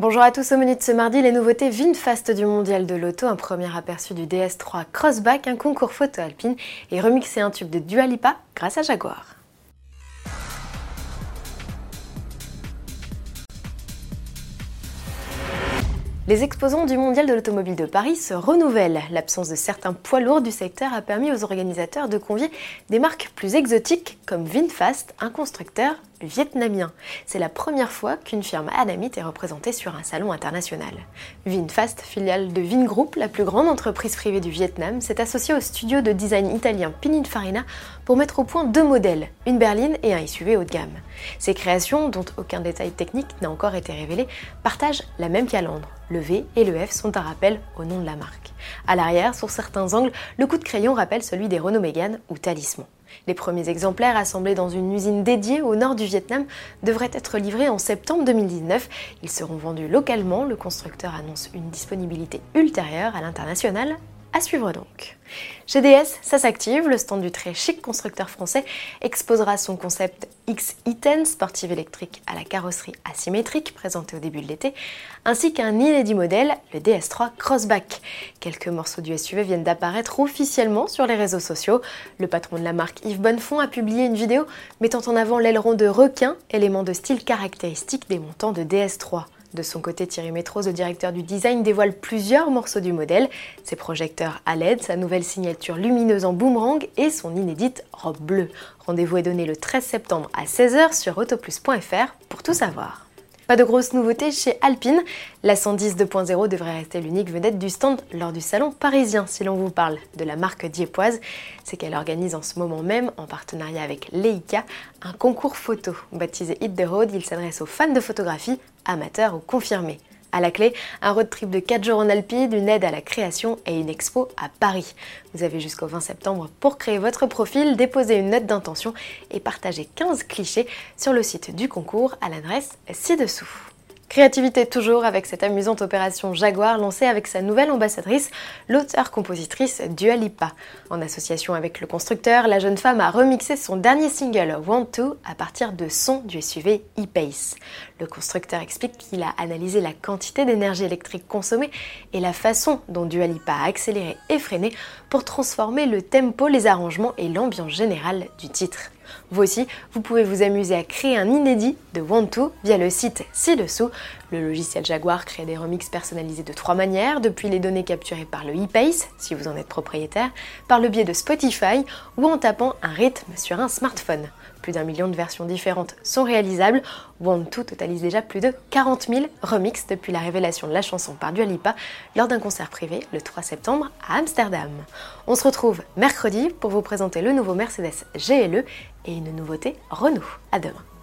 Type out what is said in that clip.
Bonjour à tous, au menu de ce mardi, les nouveautés VinFast du mondial de l'auto, un premier aperçu du DS3 Crossback, un concours photo alpine et remixer un tube de Dua Lipa grâce à Jaguar. Les exposants du Mondial de l'automobile de Paris se renouvellent. L'absence de certains poids lourds du secteur a permis aux organisateurs de convier des marques plus exotiques comme VinFast, un constructeur vietnamien. C'est la première fois qu'une firme anamite est représentée sur un salon international. VinFast, filiale de Vingroup, la plus grande entreprise privée du Vietnam, s'est associée au studio de design italien Pininfarina pour mettre au point deux modèles, une berline et un SUV haut de gamme. Ces créations, dont aucun détail technique n'a encore été révélé, partagent la même calandre. Le V et le F sont un rappel au nom de la marque. À l'arrière, sur certains angles, le coup de crayon rappelle celui des Renault Mégane ou Talisman. Les premiers exemplaires assemblés dans une usine dédiée au nord du Vietnam devraient être livrés en septembre 2019. Ils seront vendus localement. Le constructeur annonce une disponibilité ultérieure à l'international à suivre donc. Chez DS, ça s'active, le stand du très chic constructeur français exposera son concept X-E10 sportive électrique à la carrosserie asymétrique présenté au début de l'été, ainsi qu'un inédit modèle, le DS3 Crossback. Quelques morceaux du SUV viennent d'apparaître officiellement sur les réseaux sociaux. Le patron de la marque Yves Bonnefond a publié une vidéo mettant en avant l'aileron de requin, élément de style caractéristique des montants de DS3. De son côté, Thierry Métros, le directeur du design, dévoile plusieurs morceaux du modèle, ses projecteurs à LED, sa nouvelle signature lumineuse en boomerang et son inédite robe bleue. Rendez-vous est donné le 13 septembre à 16h sur autoplus.fr pour tout savoir. Pas de grosses nouveautés chez Alpine. La 110 2.0 devrait rester l'unique vedette du stand lors du salon parisien. Si l'on vous parle de la marque diepoise, c'est qu'elle organise en ce moment même, en partenariat avec Leica, un concours photo. Baptisé Hit the Road, il s'adresse aux fans de photographie, amateurs ou confirmés. À la clé, un road trip de 4 jours en Alpine, une aide à la création et une expo à Paris. Vous avez jusqu'au 20 septembre pour créer votre profil, déposer une note d'intention et partager 15 clichés sur le site du concours à l'adresse ci-dessous. Créativité toujours avec cette amusante opération Jaguar lancée avec sa nouvelle ambassadrice, l'auteur-compositrice Dua Lipa. En association avec le constructeur, la jeune femme a remixé son dernier single Want To à partir de sons du SUV e-Pace. Le constructeur explique qu'il a analysé la quantité d'énergie électrique consommée et la façon dont Dua Lipa a accéléré et freiné pour transformer le tempo, les arrangements et l'ambiance générale du titre. Vous aussi, vous pouvez vous amuser à créer un inédit de Want via le site ci-dessous. Le logiciel Jaguar crée des remixes personnalisés de trois manières, depuis les données capturées par le ePace, si vous en êtes propriétaire, par le biais de Spotify ou en tapant un rythme sur un smartphone. Plus d'un million de versions différentes sont réalisables. Want totalise déjà plus de 40 000 remixes depuis la révélation de la chanson par Dua Lipa lors d'un concert privé le 3 septembre à Amsterdam. On se retrouve mercredi pour vous présenter le nouveau Mercedes GLE et une nouveauté Renault. À demain.